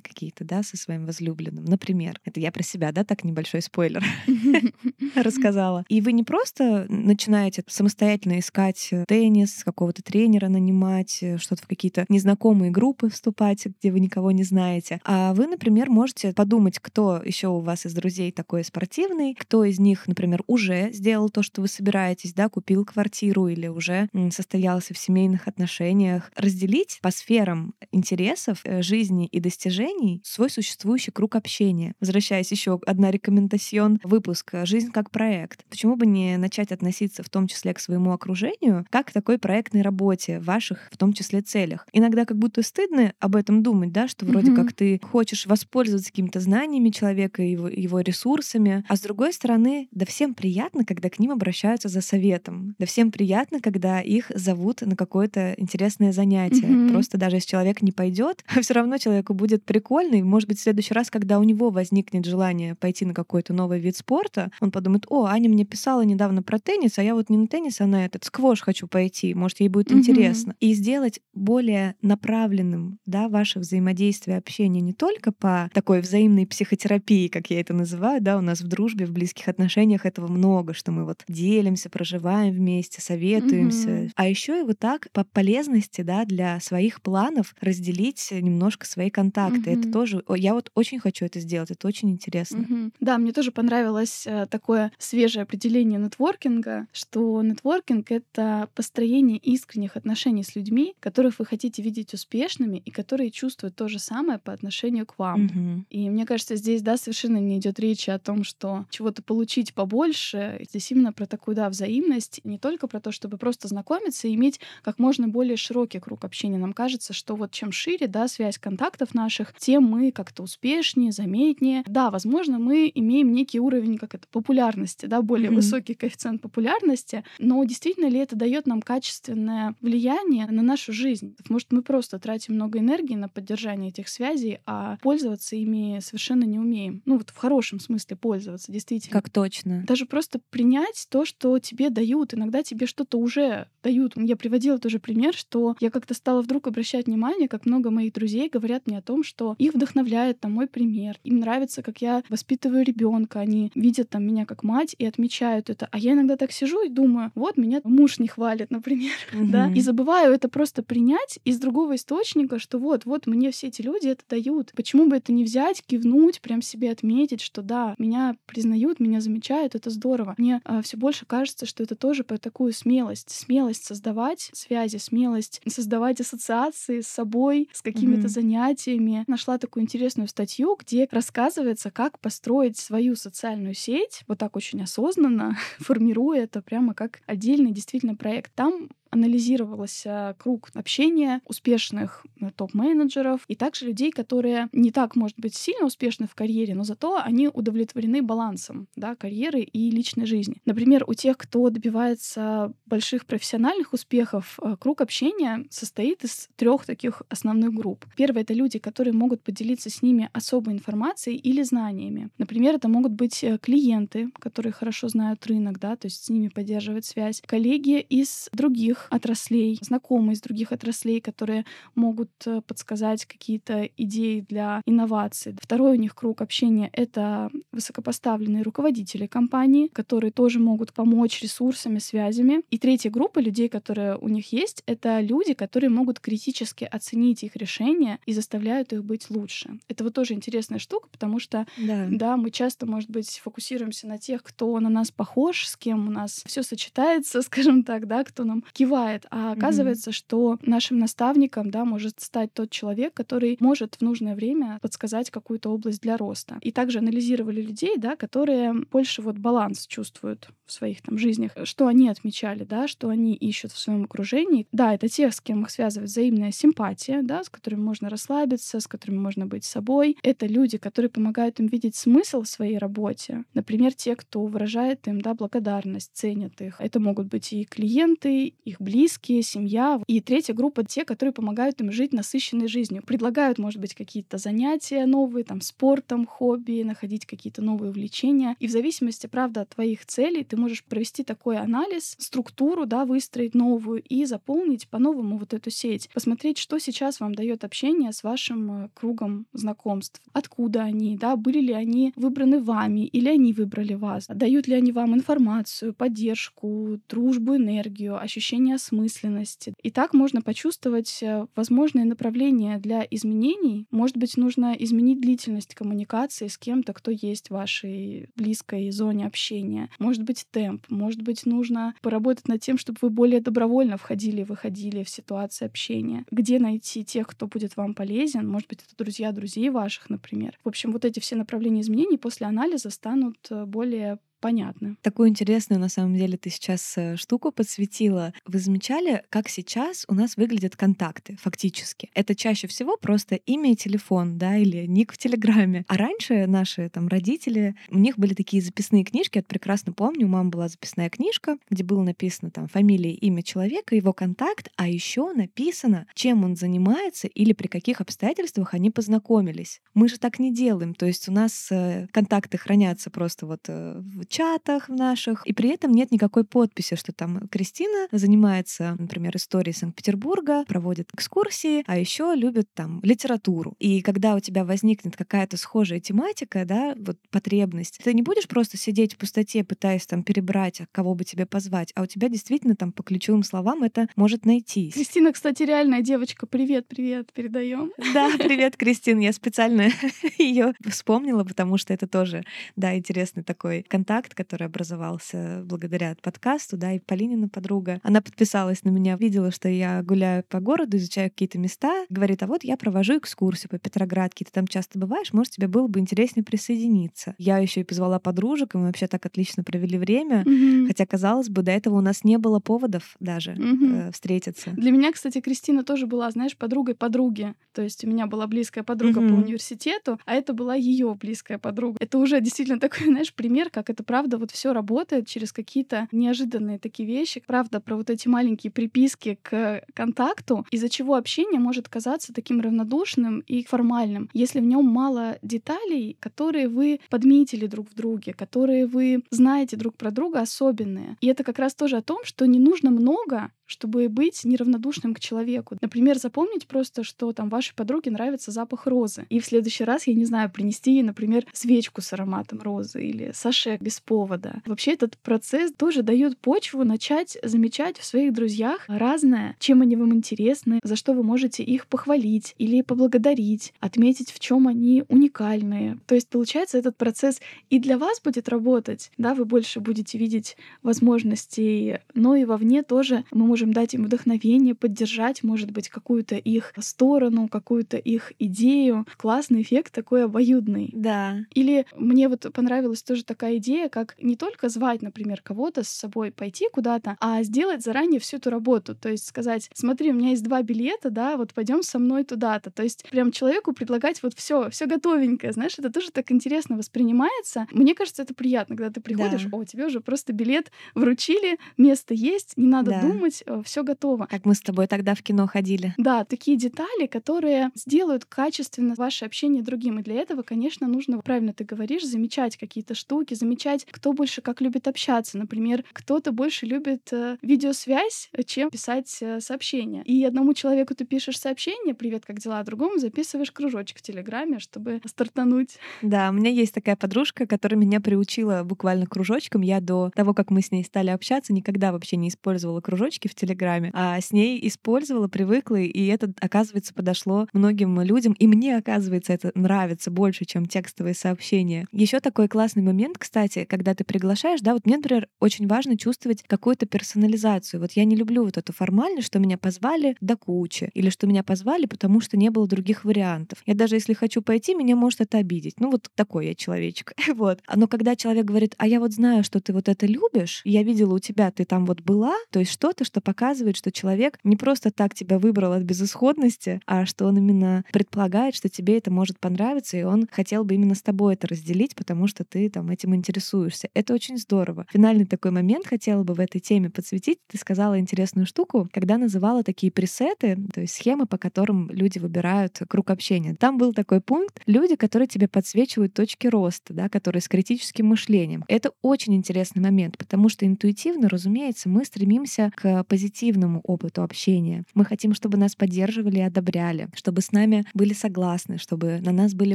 какие-то, да, со своим возлюбленным, например. Это я про себя, да, так небольшой спойлер рассказала. И вы не просто начинаете самостоятельно искать э, теннис, какого-то тренера нанимать, э, что-то в какие-то незнакомые группы вступать, где вы никого не знаете, а вы, например, можете подумать, кто еще у вас из друзей такой спортивный, кто из них, например, уже сделал то, что вы собираетесь, да, купил квартиру или уже состоялся в семейных отношениях, разделить по сферам сферам интересов, э, жизни и достижений свой существующий круг общения. Возвращаясь еще одна рекомендацион выпуска «Жизнь как проект». Почему бы не начать относиться в том числе к своему окружению как к такой проектной работе, ваших в том числе целях? Иногда как будто стыдно об этом думать, да, что вроде mm-hmm. как ты хочешь воспользоваться какими-то знаниями человека, его, его ресурсами, а с другой стороны, да всем приятно, когда к ним обращаются за советом, да всем приятно, когда их зовут на какое-то интересное занятие, mm-hmm. просто даже даже если человек не пойдет, все равно человеку будет прикольно. И, может быть, в следующий раз, когда у него возникнет желание пойти на какой-то новый вид спорта, он подумает, о, Аня мне писала недавно про теннис, а я вот не на теннис, а на этот сквош хочу пойти. Может, ей будет mm-hmm. интересно. И сделать более направленным да, ваше взаимодействие, общение не только по такой взаимной психотерапии, как я это называю, да, у нас в дружбе, в близких отношениях этого много, что мы вот делимся, проживаем вместе, советуемся, mm-hmm. а еще и вот так по полезности, да, для своих планов планов разделить немножко свои контакты. Mm-hmm. Это тоже, я вот очень хочу это сделать, это очень интересно. Mm-hmm. Да, мне тоже понравилось э, такое свежее определение нетворкинга, что нетворкинг — это построение искренних отношений с людьми, которых вы хотите видеть успешными и которые чувствуют то же самое по отношению к вам. Mm-hmm. И мне кажется, здесь, да, совершенно не идет речи о том, что чего-то получить побольше. Здесь именно про такую, да, взаимность, не только про то, чтобы просто знакомиться и иметь как можно более широкий круг общения. Нам кажется, кажется, что вот чем шире, да, связь контактов наших, тем мы как-то успешнее, заметнее. Да, возможно, мы имеем некий уровень, как это, популярности, да, более mm-hmm. высокий коэффициент популярности, но действительно ли это дает нам качественное влияние на нашу жизнь? Может, мы просто тратим много энергии на поддержание этих связей, а пользоваться ими совершенно не умеем. Ну вот в хорошем смысле пользоваться, действительно. Как точно. Даже просто принять то, что тебе дают. Иногда тебе что-то уже дают. Я приводила тоже пример, что я как-то стала вдруг обращать обращать внимание, как много моих друзей говорят мне о том, что их вдохновляет там мой пример. Им нравится, как я воспитываю ребенка. Они видят там меня как мать и отмечают это. А я иногда так сижу и думаю, вот меня муж не хвалит, например, mm-hmm. да, и забываю это просто принять из другого источника, что вот, вот мне все эти люди это дают. Почему бы это не взять, кивнуть, прям себе отметить, что да, меня признают, меня замечают, это здорово. Мне а, все больше кажется, что это тоже про такую смелость, смелость создавать связи, смелость создавать ассоциации с собой, с какими-то mm-hmm. занятиями. Нашла такую интересную статью, где рассказывается, как построить свою социальную сеть, вот так очень осознанно, формируя это прямо как отдельный действительно проект. Там анализировался круг общения успешных э, топ-менеджеров и также людей, которые не так, может быть, сильно успешны в карьере, но зато они удовлетворены балансом да, карьеры и личной жизни. Например, у тех, кто добивается больших профессиональных успехов, э, круг общения состоит из трех таких основных групп. Первое — это люди, которые могут поделиться с ними особой информацией или знаниями. Например, это могут быть э, клиенты, которые хорошо знают рынок, да, то есть с ними поддерживать связь, коллеги из других отраслей, знакомые из других отраслей, которые могут э, подсказать какие-то идеи для инноваций. Второй у них круг общения — это высокопоставленные руководители компании, которые тоже могут помочь ресурсами, связями. И третья группа людей, которые у них есть, это люди, которые могут критически оценить их решения и заставляют их быть лучше. Это вот тоже интересная штука, потому что, да, да мы часто, может быть, фокусируемся на тех, кто на нас похож, с кем у нас все сочетается, скажем так, да, кто нам кивает. А оказывается, mm-hmm. что нашим наставником, да, может стать тот человек, который может в нужное время подсказать какую-то область для роста. И также анализировали людей, да, которые больше вот баланс чувствуют в своих там жизнях, что они отмечали, да, что они ищут в своем окружении. Да, это те, с кем их связывает взаимная симпатия, да, с которыми можно расслабиться, с которыми можно быть собой. Это люди, которые помогают им видеть смысл в своей работе. Например, те, кто выражает им, да, благодарность, ценят их. Это могут быть и клиенты, их близкие, семья. И третья группа — те, которые помогают им жить насыщенной жизнью. Предлагают, может быть, какие-то занятия новые, там, спортом, хобби, находить какие-то новые увлечения. И в зависимости, правда, от твоих целей ты можешь провести такой анализ, структуру, да, выстроить новую и заполнить по-новому вот эту сеть. Посмотреть, что сейчас вам дает общение с вашим э, кругом знакомств. Откуда они, да, были ли они выбраны вами или они выбрали вас. Дают ли они вам информацию, поддержку, дружбу, энергию, ощущение осмысленности. И так можно почувствовать э, возможные направления для изменений. Может быть, нужно изменить длительность коммуникации с кем-то, кто есть в вашей близкой зоне общения. Может быть, темп. Может быть, нужно поработать над тем, чтобы вы более добровольно входили и выходили в ситуации общения. Где найти тех, кто будет вам полезен? Может быть, это друзья друзей ваших, например. В общем, вот эти все направления изменений после анализа станут э, более понятно. Такую интересную, на самом деле, ты сейчас э, штуку подсветила. Вы замечали, как сейчас у нас выглядят контакты фактически? Это чаще всего просто имя и телефон, да, или ник в Телеграме. А раньше наши там родители, у них были такие записные книжки, я прекрасно помню, у мамы была записная книжка, где было написано там фамилия, имя человека, его контакт, а еще написано, чем он занимается или при каких обстоятельствах они познакомились. Мы же так не делаем, то есть у нас э, контакты хранятся просто вот э, в чатах в наших, и при этом нет никакой подписи, что там Кристина занимается, например, историей Санкт-Петербурга, проводит экскурсии, а еще любит там литературу. И когда у тебя возникнет какая-то схожая тематика, да, вот потребность, ты не будешь просто сидеть в пустоте, пытаясь там перебрать, а кого бы тебе позвать, а у тебя действительно там по ключевым словам это может найтись. Кристина, кстати, реальная девочка. Привет, привет, передаем. Да, привет, Кристина. Я специально ее вспомнила, потому что это тоже, да, интересный такой контакт контакт, который образовался благодаря подкасту, да, и Полинина подруга, она подписалась на меня, видела, что я гуляю по городу, изучаю какие-то места, говорит, а вот я провожу экскурсию по Петроградке, ты там часто бываешь, может, тебе было бы интереснее присоединиться. Я еще и позвала подружек, и мы вообще так отлично провели время, mm-hmm. хотя, казалось бы, до этого у нас не было поводов даже mm-hmm. э, встретиться. Для меня, кстати, Кристина тоже была, знаешь, подругой подруги. То есть у меня была близкая подруга mm-hmm. по университету, а это была ее близкая подруга. Это уже действительно такой, знаешь, пример, как это правда вот все работает через какие-то неожиданные такие вещи. Правда, про вот эти маленькие приписки к контакту, из-за чего общение может казаться таким равнодушным и формальным, если в нем мало деталей, которые вы подметили друг в друге, которые вы знаете друг про друга особенные. И это как раз тоже о том, что не нужно много, чтобы быть неравнодушным к человеку. Например, запомнить просто, что там вашей подруге нравится запах розы. И в следующий раз, я не знаю, принести ей, например, свечку с ароматом розы или саше без повода. Вообще этот процесс тоже дает почву начать замечать в своих друзьях разное, чем они вам интересны, за что вы можете их похвалить или поблагодарить, отметить, в чем они уникальные. То есть, получается, этот процесс и для вас будет работать, да, вы больше будете видеть возможностей, но и вовне тоже мы можем можем дать им вдохновение, поддержать, может быть, какую-то их сторону, какую-то их идею. Классный эффект такой обоюдный. Да. Или мне вот понравилась тоже такая идея, как не только звать, например, кого-то с собой пойти куда-то, а сделать заранее всю эту работу. То есть сказать, смотри, у меня есть два билета, да, вот пойдем со мной туда-то. То есть прям человеку предлагать вот все, все готовенькое, знаешь, это тоже так интересно воспринимается. Мне кажется, это приятно, когда ты приходишь, да. о, тебе уже просто билет вручили, место есть, не надо да. думать, все готово. Как мы с тобой тогда в кино ходили. Да, такие детали, которые сделают качественно ваше общение другим. И для этого, конечно, нужно, правильно ты говоришь, замечать какие-то штуки, замечать, кто больше как любит общаться. Например, кто-то больше любит э, видеосвязь, чем писать э, сообщения. И одному человеку ты пишешь сообщение «Привет, как дела?», а другому записываешь кружочек в Телеграме, чтобы стартануть. Да, у меня есть такая подружка, которая меня приучила буквально кружочком. Я до того, как мы с ней стали общаться, никогда вообще не использовала кружочки в Телеграме, а с ней использовала, привыкла, и это, оказывается, подошло многим людям. И мне, оказывается, это нравится больше, чем текстовые сообщения. Еще такой классный момент, кстати, когда ты приглашаешь, да, вот мне, например, очень важно чувствовать какую-то персонализацию. Вот я не люблю вот эту формальность, что меня позвали до кучи, или что меня позвали, потому что не было других вариантов. Я даже если хочу пойти, меня может это обидеть. Ну вот такой я человечек. вот. Но когда человек говорит, а я вот знаю, что ты вот это любишь, я видела у тебя, ты там вот была, то есть что-то, что показывает, что человек не просто так тебя выбрал от безысходности, а что он именно предполагает, что тебе это может понравиться, и он хотел бы именно с тобой это разделить, потому что ты там этим интересуешься. Это очень здорово. Финальный такой момент хотела бы в этой теме подсветить. Ты сказала интересную штуку, когда называла такие пресеты, то есть схемы, по которым люди выбирают круг общения. Там был такой пункт — люди, которые тебе подсвечивают точки роста, да, которые с критическим мышлением. Это очень интересный момент, потому что интуитивно, разумеется, мы стремимся к позитивному опыту общения. Мы хотим, чтобы нас поддерживали и одобряли, чтобы с нами были согласны, чтобы на нас были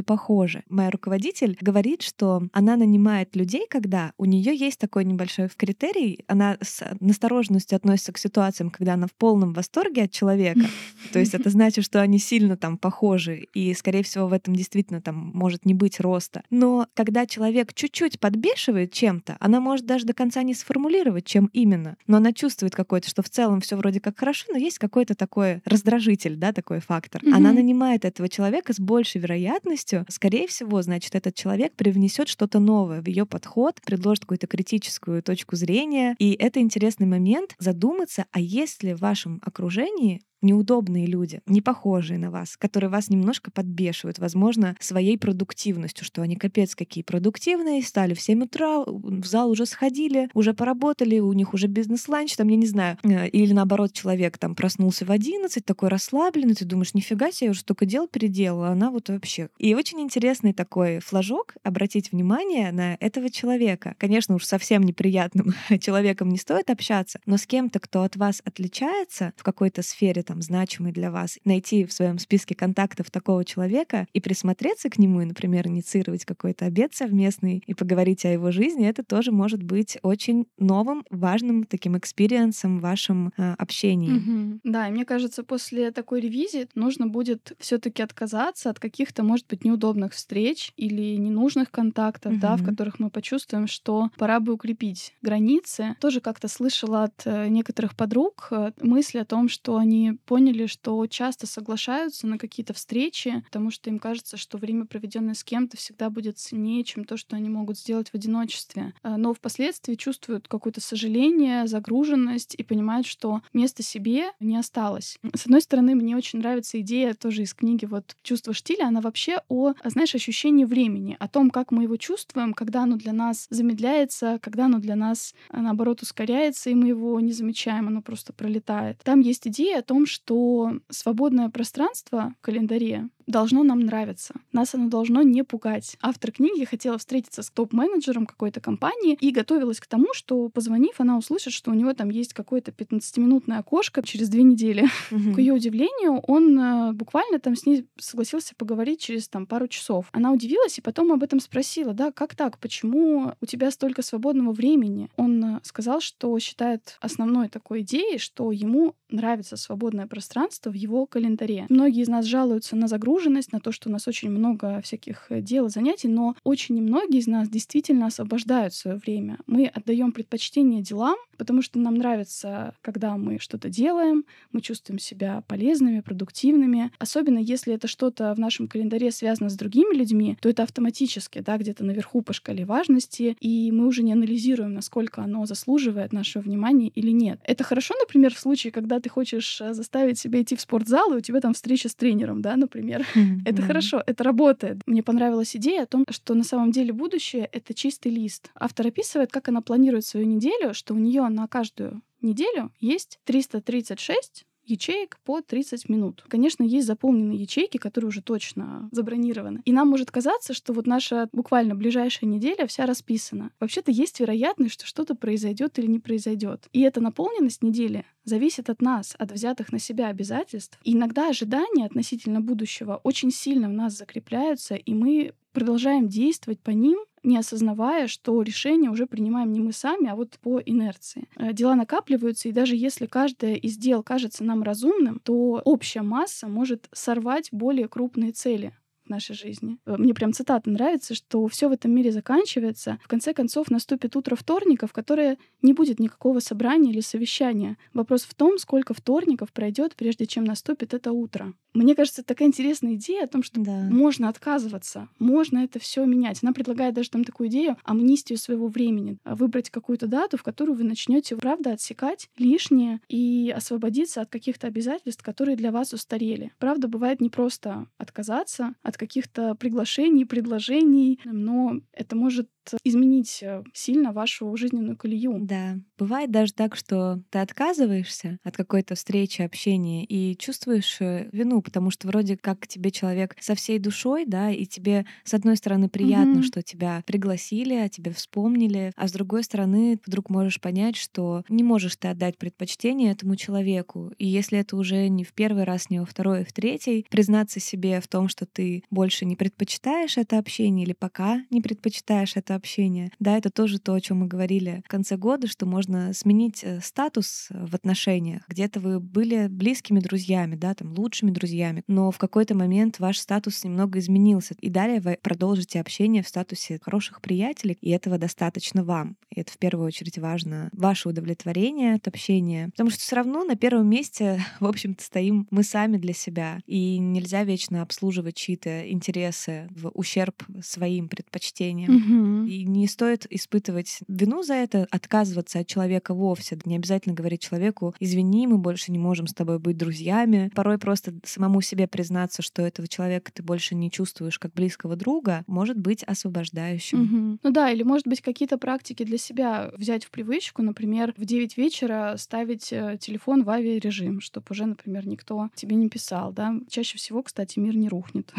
похожи. Моя руководитель говорит, что она нанимает людей, когда у нее есть такой небольшой критерий, она с настороженностью относится к ситуациям, когда она в полном восторге от человека. То есть это значит, что они сильно там похожи, и, скорее всего, в этом действительно там может не быть роста. Но когда человек чуть-чуть подбешивает чем-то, она может даже до конца не сформулировать, чем именно, но она чувствует какой-то, что в целом все вроде как хорошо, но есть какой-то такой раздражитель, да, такой фактор. Mm-hmm. Она нанимает этого человека с большей вероятностью, скорее всего, значит, этот человек привнесет что-то новое в ее подход, предложит какую-то критическую точку зрения. И это интересный момент задуматься, а есть ли в вашем окружении неудобные люди, не похожие на вас, которые вас немножко подбешивают, возможно, своей продуктивностью, что они капец какие продуктивные, стали в 7 утра, в зал уже сходили, уже поработали, у них уже бизнес-ланч, там, я не знаю, э, или наоборот, человек там проснулся в 11, такой расслабленный, ты думаешь, нифига себе, я уже столько дел переделала, она вот вообще. И очень интересный такой флажок, обратить внимание на этого человека. Конечно, уж совсем неприятным человеком не стоит общаться, но с кем-то, кто от вас отличается в какой-то сфере, там, значимый для вас, найти в своем списке контактов такого человека и присмотреться к нему, и, например, инициировать какой-то обед совместный и поговорить о его жизни, это тоже может быть очень новым, важным таким experience ом в вашем э, общении. Угу. Да, и мне кажется, после такой ревизии нужно будет все-таки отказаться от каких-то, может быть, неудобных встреч или ненужных контактов, угу. да, в которых мы почувствуем, что пора бы укрепить границы. Тоже как-то слышала от э, некоторых подруг э, мысли о том, что они поняли, что часто соглашаются на какие-то встречи, потому что им кажется, что время, проведенное с кем-то, всегда будет ценнее, чем то, что они могут сделать в одиночестве. А, но впоследствии чувствуют какое-то сожаление, загруженность и понимают, что места себе не осталось. С одной стороны, мне очень нравится идея тоже из книги вот «Чувство штиля», она вообще о, знаешь, ощущении времени, о том, как мы его чувствуем, когда оно для нас замедляется, когда оно для нас, наоборот, ускоряется, и мы его не замечаем, оно просто пролетает. Там есть идея о том, что свободное пространство в календаре должно нам нравиться. Нас оно должно не пугать. Автор книги хотела встретиться с топ-менеджером какой-то компании и готовилась к тому, что, позвонив, она услышит, что у него там есть какое-то 15-минутное окошко через две недели. Угу. К ее удивлению, он э, буквально там с ней согласился поговорить через там пару часов. Она удивилась и потом об этом спросила, да, как так, почему у тебя столько свободного времени? Он э, сказал, что считает основной такой идеей, что ему нравится свободное пространство в его календаре. Многие из нас жалуются на загрузку загруженность, на то, что у нас очень много всяких э, дел и занятий, но очень немногие из нас действительно освобождают свое время. Мы отдаем предпочтение делам, потому что нам нравится, когда мы что-то делаем, мы чувствуем себя полезными, продуктивными. Особенно если это что-то в нашем календаре связано с другими людьми, то это автоматически, да, где-то наверху по шкале важности, и мы уже не анализируем, насколько оно заслуживает нашего внимания или нет. Это хорошо, например, в случае, когда ты хочешь э, заставить себя идти в спортзал, и у тебя там встреча с тренером, да, например. Это хорошо, это работает. Мне понравилась идея о том, что на самом деле будущее — это чистый лист. Автор описывает, как она планирует свою неделю, что у нее на каждую неделю есть 336 ячеек по 30 минут. Конечно, есть заполненные ячейки, которые уже точно забронированы. И нам может казаться, что вот наша буквально ближайшая неделя вся расписана. Вообще-то есть вероятность, что что-то произойдет или не произойдет. И эта наполненность недели зависит от нас, от взятых на себя обязательств. И иногда ожидания относительно будущего очень сильно в нас закрепляются, и мы продолжаем действовать по ним, не осознавая, что решение уже принимаем не мы сами, а вот по инерции. Э, дела накапливаются, и даже если каждое из дел кажется нам разумным, то общая масса может сорвать более крупные цели нашей жизни. Э, мне прям цитата нравится, что все в этом мире заканчивается. В конце концов наступит утро вторника, в которое не будет никакого собрания или совещания. Вопрос в том, сколько вторников пройдет, прежде чем наступит это утро. Мне кажется, такая интересная идея о том, что да. можно отказываться, можно это все менять. Она предлагает даже там такую идею амнистию своего времени, а выбрать какую-то дату, в которую вы начнете, правда, отсекать лишнее и освободиться от каких-то обязательств, которые для вас устарели. Правда, бывает не просто отказаться от каких-то приглашений, предложений, но это может изменить э, сильно вашу жизненную колею. Да. Бывает даже так, что ты отказываешься от какой-то встречи, общения и чувствуешь э, вину, потому что вроде как тебе человек со всей душой, да, и тебе, с одной стороны, приятно, mm-hmm. что тебя пригласили, а тебя вспомнили, а с другой стороны, вдруг можешь понять, что не можешь ты отдать предпочтение этому человеку. И если это уже не в первый раз, не во второй, а в третий, признаться себе в том, что ты больше не предпочитаешь это общение или пока не предпочитаешь это общения. Да, это тоже то, о чем мы говорили в конце года, что можно сменить э, статус э, в отношениях. Где-то вы были близкими друзьями, да, там лучшими друзьями, но в какой-то момент ваш статус немного изменился, и далее вы продолжите общение в статусе хороших приятелей, и этого достаточно вам. И это в первую очередь важно, ваше удовлетворение от общения, потому что все равно на первом месте, в общем-то, стоим мы сами для себя, и нельзя вечно обслуживать чьи-то интересы в ущерб своим предпочтениям. Mm-hmm. И не стоит испытывать вину за это, отказываться от человека вовсе. Не обязательно говорить человеку, извини, мы больше не можем с тобой быть друзьями. Порой просто самому себе признаться, что этого человека ты больше не чувствуешь как близкого друга, может быть освобождающим. Угу. Ну да, или может быть какие-то практики для себя взять в привычку, например, в 9 вечера ставить э, телефон в авиарежим, чтобы уже, например, никто тебе не писал, да. Чаще всего, кстати, мир не рухнет.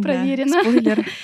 Проверено. Спойлер.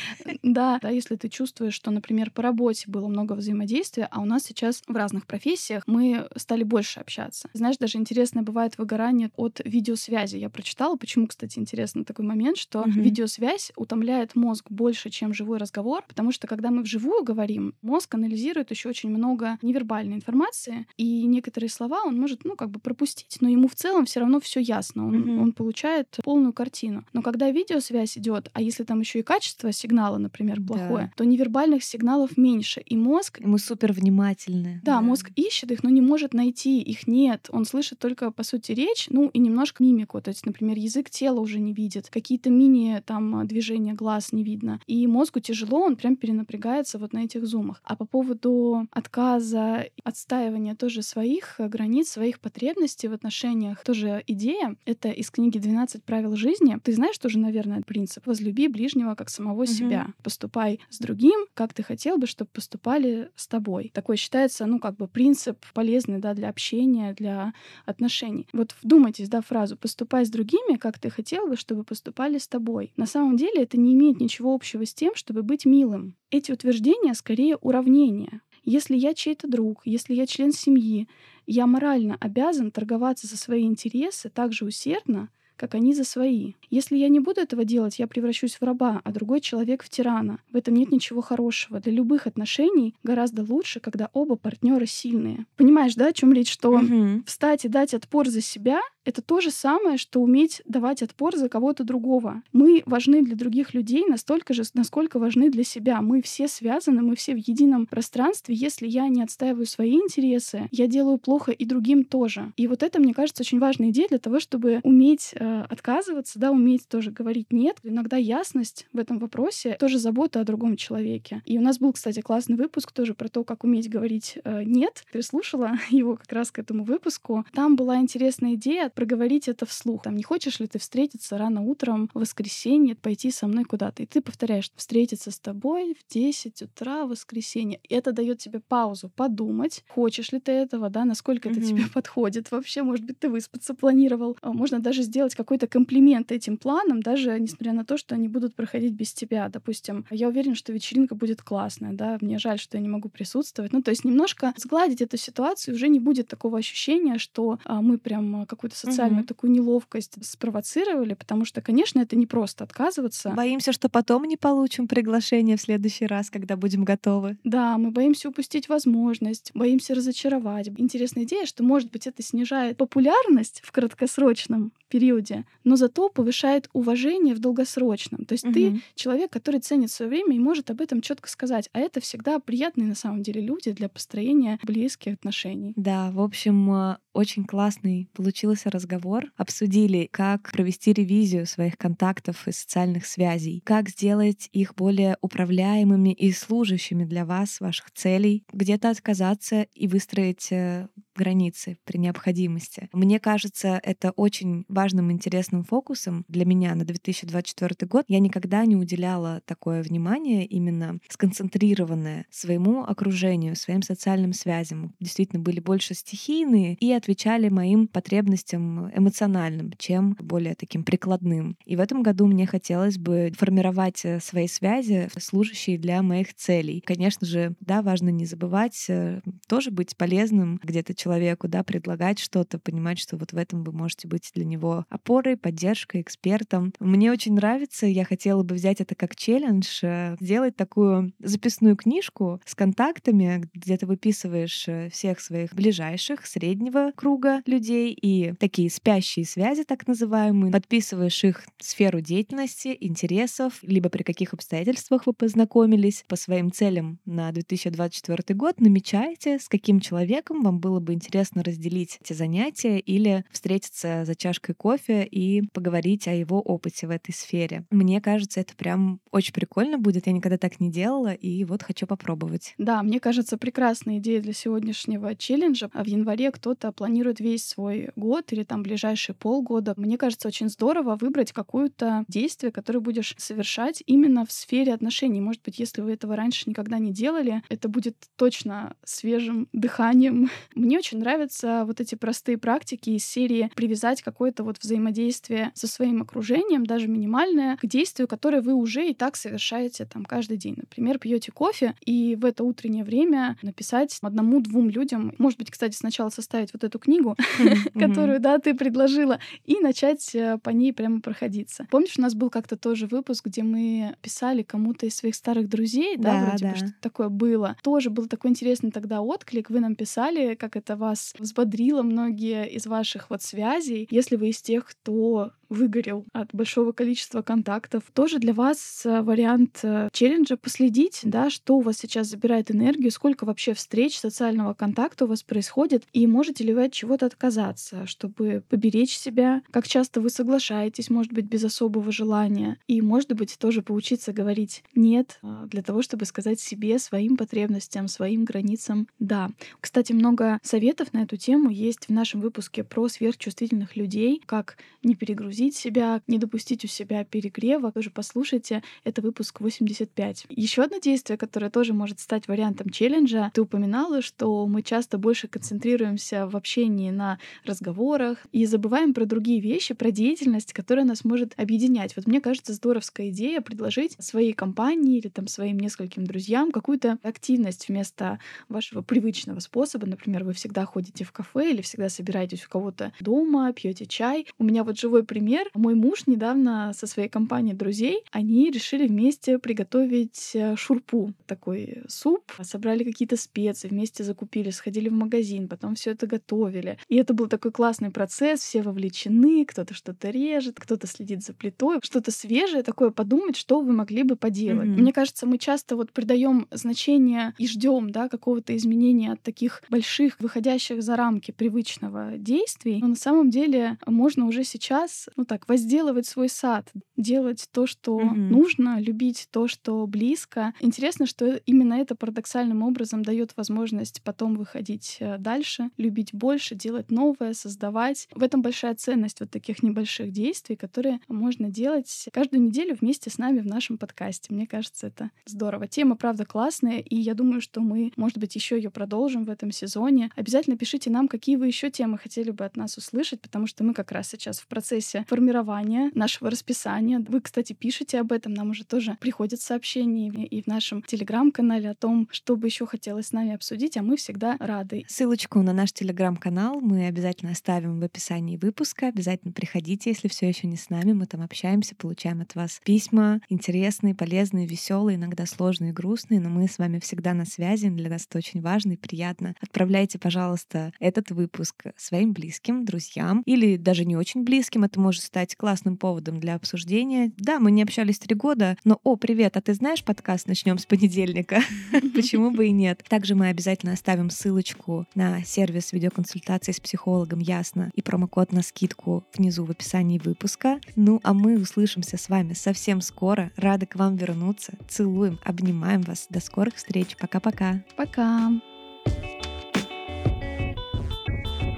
Да, да, если ты чувствуешь, что, например, по работе было много взаимодействия, а у нас сейчас в разных профессиях мы стали больше общаться. Знаешь, даже интересно бывает выгорание от видеосвязи. Я прочитала, почему, кстати, интересно такой момент, что угу. видеосвязь утомляет мозг больше, чем живой разговор, потому что когда мы вживую говорим, мозг анализирует еще очень много невербальной информации, и некоторые слова он может, ну, как бы пропустить, но ему в целом все равно все ясно, он, угу. он получает полную картину. Но когда видеосвязь идет, а если там еще и качество сигнала, например, плохое, да. то невербальных сигналов меньше, и мозг... Мы супер внимательны. Да, да, мозг ищет их, но не может найти, их нет. Он слышит только, по сути, речь, ну и немножко мимику. То есть, например, язык тела уже не видит, какие-то мини там движения глаз не видно. И мозгу тяжело, он прям перенапрягается вот на этих зумах. А по поводу отказа, отстаивания тоже своих границ, своих потребностей в отношениях, тоже идея. Это из книги «12 правил жизни». Ты знаешь тоже, наверное, принцип «возлюби ближнего как самого угу. себя». Поступай с другим, как ты хотел бы, чтобы поступали с тобой. Такой считается, ну, как бы принцип полезный, да, для общения, для отношений. Вот вдумайтесь, да, фразу «поступай с другими, как ты хотел бы, чтобы поступали с тобой». На самом деле это не имеет ничего общего с тем, чтобы быть милым. Эти утверждения скорее уравнения. Если я чей-то друг, если я член семьи, я морально обязан торговаться за свои интересы так же усердно, как они за свои. Если я не буду этого делать, я превращусь в раба, а другой человек в тирана. В этом нет ничего хорошего. Для любых отношений гораздо лучше, когда оба партнера сильные. Понимаешь, да, о чем речь? Что угу. встать и дать отпор за себя Это то же самое, что уметь давать отпор за кого-то другого. Мы важны для других людей настолько же, насколько важны для себя. Мы все связаны, мы все в едином пространстве. Если я не отстаиваю свои интересы, я делаю плохо и другим тоже. И вот это, мне кажется, очень важная идея для того, чтобы уметь э, отказываться, да, уметь тоже говорить нет. Иногда ясность в этом вопросе тоже забота о другом человеке. И у нас был, кстати, классный выпуск тоже про то, как уметь говорить э, нет. Переслушала его как раз к этому выпуску. Там была интересная идея проговорить это вслух. Там, не хочешь ли ты встретиться рано утром в воскресенье, пойти со мной куда-то? И ты повторяешь, встретиться с тобой в 10 утра в воскресенье. И это дает тебе паузу подумать, хочешь ли ты этого, да, насколько mm-hmm. это тебе подходит вообще, может быть, ты выспаться планировал. А, можно даже сделать какой-то комплимент этим планам, даже несмотря на то, что они будут проходить без тебя. Допустим, я уверен, что вечеринка будет классная, да, мне жаль, что я не могу присутствовать. Ну, то есть немножко сгладить эту ситуацию, уже не будет такого ощущения, что а, мы прям какую-то социальную mm-hmm. такую неловкость спровоцировали, потому что, конечно, это не просто отказываться. Боимся, что потом не получим приглашение в следующий раз, когда будем готовы. Да, мы боимся упустить возможность, боимся разочаровать. Интересная идея, что, может быть, это снижает популярность в краткосрочном периоде, но зато повышает уважение в долгосрочном. То есть угу. ты человек, который ценит свое время и может об этом четко сказать. А это всегда приятные на самом деле люди для построения близких отношений. Да, в общем, э, очень классный получился разговор. Обсудили, как провести ревизию своих контактов и социальных связей, как сделать их более управляемыми и служащими для вас, ваших целей, где-то отказаться и выстроить э, границы при необходимости. Мне кажется, это очень важным интересным фокусом для меня на 2024 год. Я никогда не уделяла такое внимание именно сконцентрированное своему окружению, своим социальным связям. Действительно, были больше стихийные и отвечали моим потребностям эмоциональным, чем более таким прикладным. И в этом году мне хотелось бы формировать э, свои связи, служащие для моих целей. Конечно же, да, важно не забывать э, тоже быть полезным где-то человеку, да, предлагать что-то, понимать, что вот в этом вы можете быть для него опорой, поддержкой, экспертом. Мне очень нравится, я хотела бы взять это как челлендж, э, сделать такую записную книжку с контактами, где ты выписываешь э, всех своих ближайших, среднего круга людей и такие спящие связи, так называемые, подписываешь их сферу деятельности, интересов, либо при каких обстоятельствах вы познакомились по своим целям на 2024 год, намечаете, с каким человеком вам было бы интересно разделить эти занятия или встретиться за чашкой кофе и поговорить о его опыте в этой сфере. Мне кажется, это прям очень прикольно будет. Я никогда так не делала, и вот хочу попробовать. Да, мне кажется, прекрасная идея для сегодняшнего челленджа. А в январе кто-то планирует весь свой год или там ближайшие полгода. Мне кажется, очень здорово выбрать какое-то действие, которое будешь совершать именно в сфере отношений. Может быть, если вы этого раньше никогда не делали, это будет точно свежим дыханием. Мне очень нравятся вот эти простые практики из серии привязать какое-то вот взаимодействие со своим окружением, даже минимальное, к действию, которое вы уже и так совершаете там каждый день. Например, пьете кофе и в это утреннее время написать одному-двум людям, может быть, кстати, сначала составить вот эту книгу, которую, да, ты предложила, и начать э, по ней прямо проходиться. Помнишь, у нас был как-то тоже выпуск, где мы писали кому-то из своих старых друзей, да, вроде бы что такое было. Тоже был такой интересный тогда отклик. Вы нам писали, как это вас взбодрило многие из ваших вот связей, если вы из тех, кто выгорел от большого количества контактов. Тоже для вас э, вариант э, челленджа последить, да, что у вас сейчас забирает энергию, сколько вообще встреч социального контакта у вас происходит, и можете ли вы от чего-то отказаться, чтобы поберечь себя, как часто вы соглашаетесь, может быть, без особого желания, и, может быть, тоже поучиться говорить «нет» э, для того, чтобы сказать себе, своим потребностям, своим границам «да». Кстати, много советов на эту тему есть в нашем выпуске про сверхчувствительных людей, как не перегрузить разгрузить себя, не допустить у себя перегрева. Тоже послушайте, это выпуск 85. Еще одно действие, которое тоже может стать вариантом челленджа. Ты упоминала, что мы часто больше концентрируемся в общении на разговорах и забываем про другие вещи, про деятельность, которая нас может объединять. Вот мне кажется, здоровская идея предложить своей компании или там своим нескольким друзьям какую-то активность вместо вашего привычного способа. Например, вы всегда ходите в кафе или всегда собираетесь у кого-то дома, пьете чай. У меня вот живой пример пример. Мой муж недавно со своей компанией друзей, они решили вместе приготовить э, шурпу, такой суп. Собрали какие-то специи, вместе закупили, сходили в магазин, потом все это готовили. И это был такой классный процесс, все вовлечены, кто-то что-то режет, кто-то следит за плитой, что-то свежее такое подумать, что вы могли бы поделать. Mm-hmm. Мне кажется, мы часто вот придаем значение и ждем, да, какого-то изменения от таких больших, выходящих за рамки привычного действий. Но на самом деле можно уже сейчас, ну так, возделывать свой сад, делать то, что mm-hmm. нужно, любить то, что близко. Интересно, что именно это парадоксальным образом дает возможность потом выходить э, дальше, любить больше, делать новое, создавать. В этом большая ценность вот таких небольших действий, которые можно делать каждую неделю вместе с нами в нашем подкасте. Мне кажется, это здорово. Тема, правда, классная, и я думаю, что мы, может быть, еще ее продолжим в этом сезоне. Обязательно пишите нам, какие вы еще темы хотели бы от нас услышать, потому что мы как раз сейчас в процессе формирования нашего расписания. Вы, кстати, пишете об этом, нам уже тоже приходят сообщения и в нашем телеграм-канале о том, что бы еще хотелось с нами обсудить, а мы всегда рады. Ссылочку на наш телеграм-канал мы обязательно оставим в описании выпуска. Обязательно приходите, если все еще не с нами. Мы там общаемся, получаем от вас письма интересные, полезные, веселые, иногда сложные, грустные, но мы с вами всегда на связи. Для нас это очень важно и приятно. Отправляйте, пожалуйста, этот выпуск своим близким, друзьям или даже не очень близким. Это может стать классным поводом для обсуждения. Да, мы не общались три года, но «О, привет, а ты знаешь подкаст «Начнем с понедельника»?» Почему бы и нет? Также мы обязательно оставим ссылочку на сервис видеоконсультации с психологом «Ясно» и промокод на скидку внизу в описании выпуска. Ну, а мы услышимся с вами совсем скоро. Рады к вам вернуться. Целуем, обнимаем вас. До скорых встреч. Пока-пока. Пока. -пока. Пока.